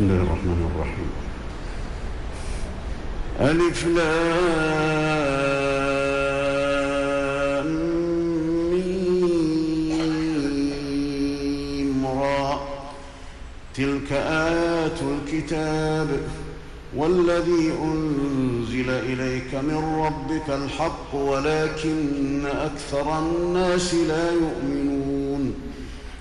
بسم الله الرحمن الرحيم. ألف لام را. تلك آيات الكتاب والذي أنزل إليك من ربك الحق ولكن أكثر الناس لا يؤمنون.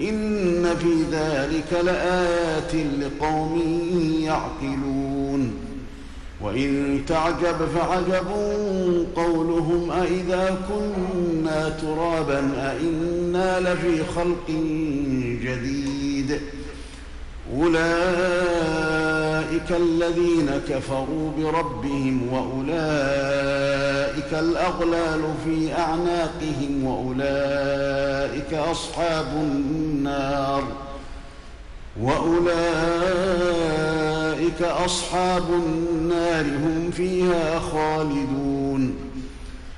إن في ذلك لآيات لقوم يعقلون. وإن تعجب فعجب قولهم أإذا كنا ترابا أإنا لفي خلق جديد. أولئك الذين كفروا بربهم وأولئك الأغلال في أعناقهم وأولئك أصحاب النار وأولئك أصحاب النار هم فيها خالدون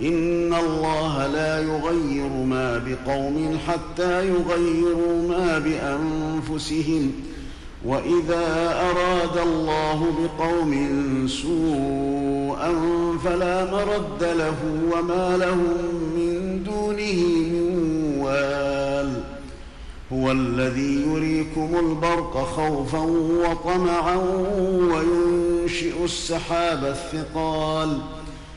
إن الله لا يغير ما بقوم حتى يغيروا ما بأنفسهم. وإذا أراد الله بقوم سوءا فلا مرد له وما لهم من دونه من وال. هو الذي يريكم البرق خوفا وطمعا وينشئ السحاب الثقال.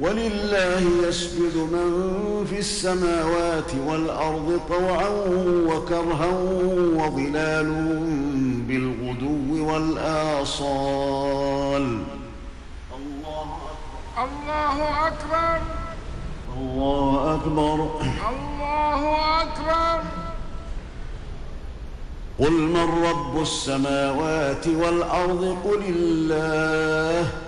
ولله يسجد من في السماوات والأرض طوعا وكرها وظلال بالغدو والآصال. الله الله أكبر. الله أكبر. الله أكبر. قل من رب السماوات والأرض؟ قل الله.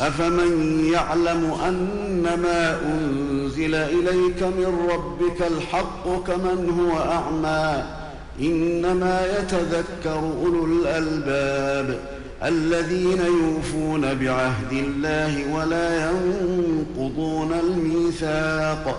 أفمن يعلم أنما أنزل إليك من ربك الحق كمن هو أعمى إنما يتذكر أولو الألباب الذين يوفون بعهد الله ولا ينقضون الميثاق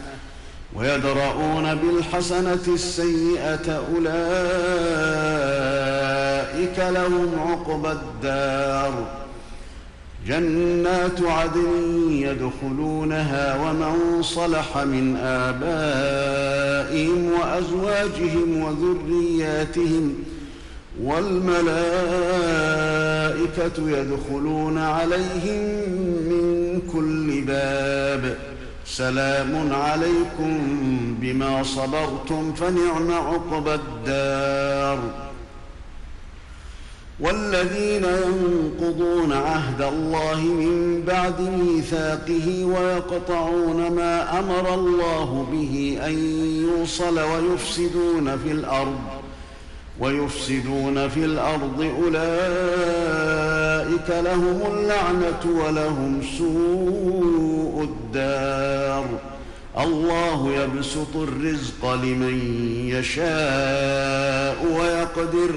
ويدرؤون بالحسنة السيئة أولئك لهم عقبى الدار. جنات عدن يدخلونها ومن صلح من آبائهم وأزواجهم وذرياتهم والملائكة يدخلون عليهم من كل باب ۖ. سلام عليكم بما صبرتم فنعم عقبى الدار. والذين ينقضون عهد الله من بعد ميثاقه ويقطعون ما أمر الله به أن يوصل ويفسدون في الأرض ويفسدون في الأرض أولئك لهم اللعنة ولهم سوء الله يبسط الرزق لمن يشاء ويقدر.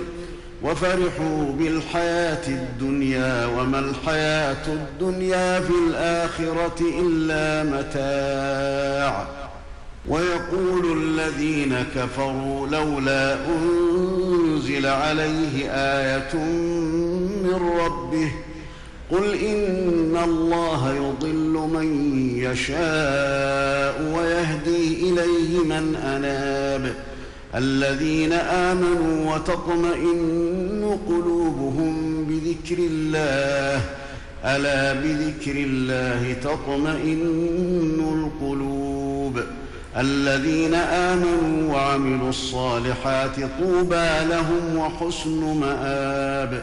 وفرحوا بالحياة الدنيا وما الحياة الدنيا في الآخرة إلا متاع. ويقول الذين كفروا لولا أنزل عليه آية من ربه قل ان الله يضل من يشاء ويهدي اليه من اناب الذين امنوا وتطمئن قلوبهم بذكر الله الا بذكر الله تطمئن القلوب الذين امنوا وعملوا الصالحات طوبى لهم وحسن مآب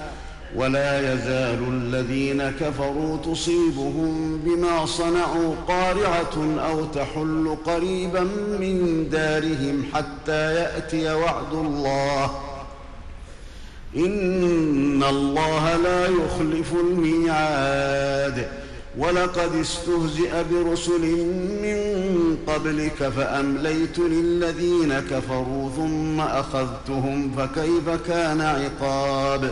ولا يزال الذين كفروا تصيبهم بما صنعوا قارعة أو تحل قريبا من دارهم حتى يأتي وعد الله. إن الله لا يخلف الميعاد. ولقد استهزئ برسل من قبلك فأمليت للذين كفروا ثم أخذتهم فكيف كان عقاب؟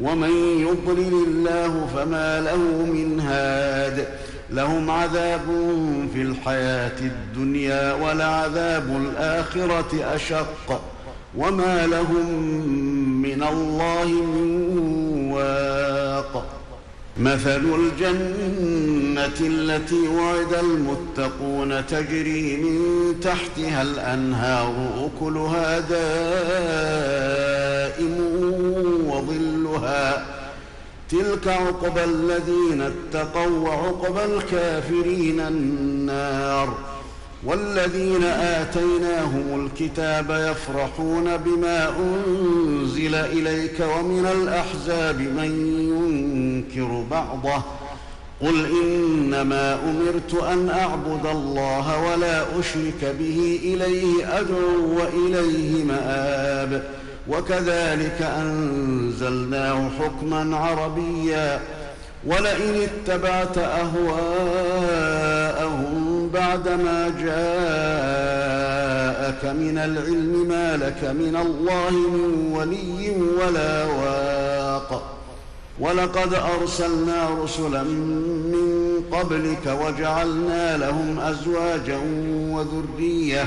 ومن يضلل الله فما له من هاد لهم عذاب في الحياة الدنيا ولعذاب الآخرة أشق وما لهم من الله من واق. مثل الجنة التي وعد المتقون تجري من تحتها الأنهار أكلها دائم وظلها تلك عقبى الذين اتقوا وعقبى الكافرين النار. والذين آتيناهم الكتاب يفرحون بما أنزل إليك ومن الأحزاب من ينكر بعضه. قل إنما أمرت أن أعبد الله ولا أشرك به إليه أدعو واليه مآب. وكذلك أنزلناه حكما عربيا. ولئن اتبعت أهواءهم بعدما جاءك من العلم ما لك من الله من ولي ولا واق. ولقد أرسلنا رسلا من قبلك وجعلنا لهم أزواجا وذرية.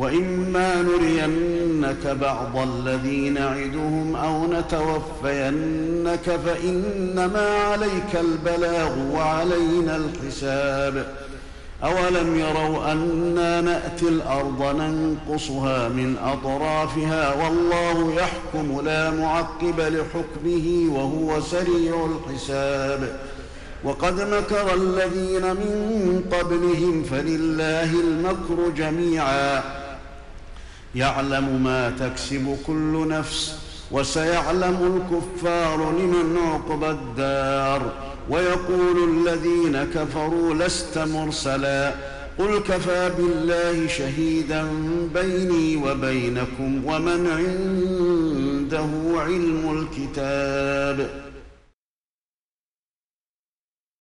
وإما نرينك بعض الذي نعدهم أو نتوفينك فإنما عليك البلاغ وعلينا الحساب. أولم يروا أنا نأتي الأرض ننقصها من أطرافها والله يحكم لا معقب لحكمه وهو سريع الحساب. وقد مكر الذين من قبلهم فلله المكر جميعا. يعلم ما تكسب كل نفس وسيعلم الكفار لمن عقبى الدار. ويقول الذين كفروا لست مرسلا قل كفى بالله شهيدا بيني وبينكم ومن عنده علم الكتاب.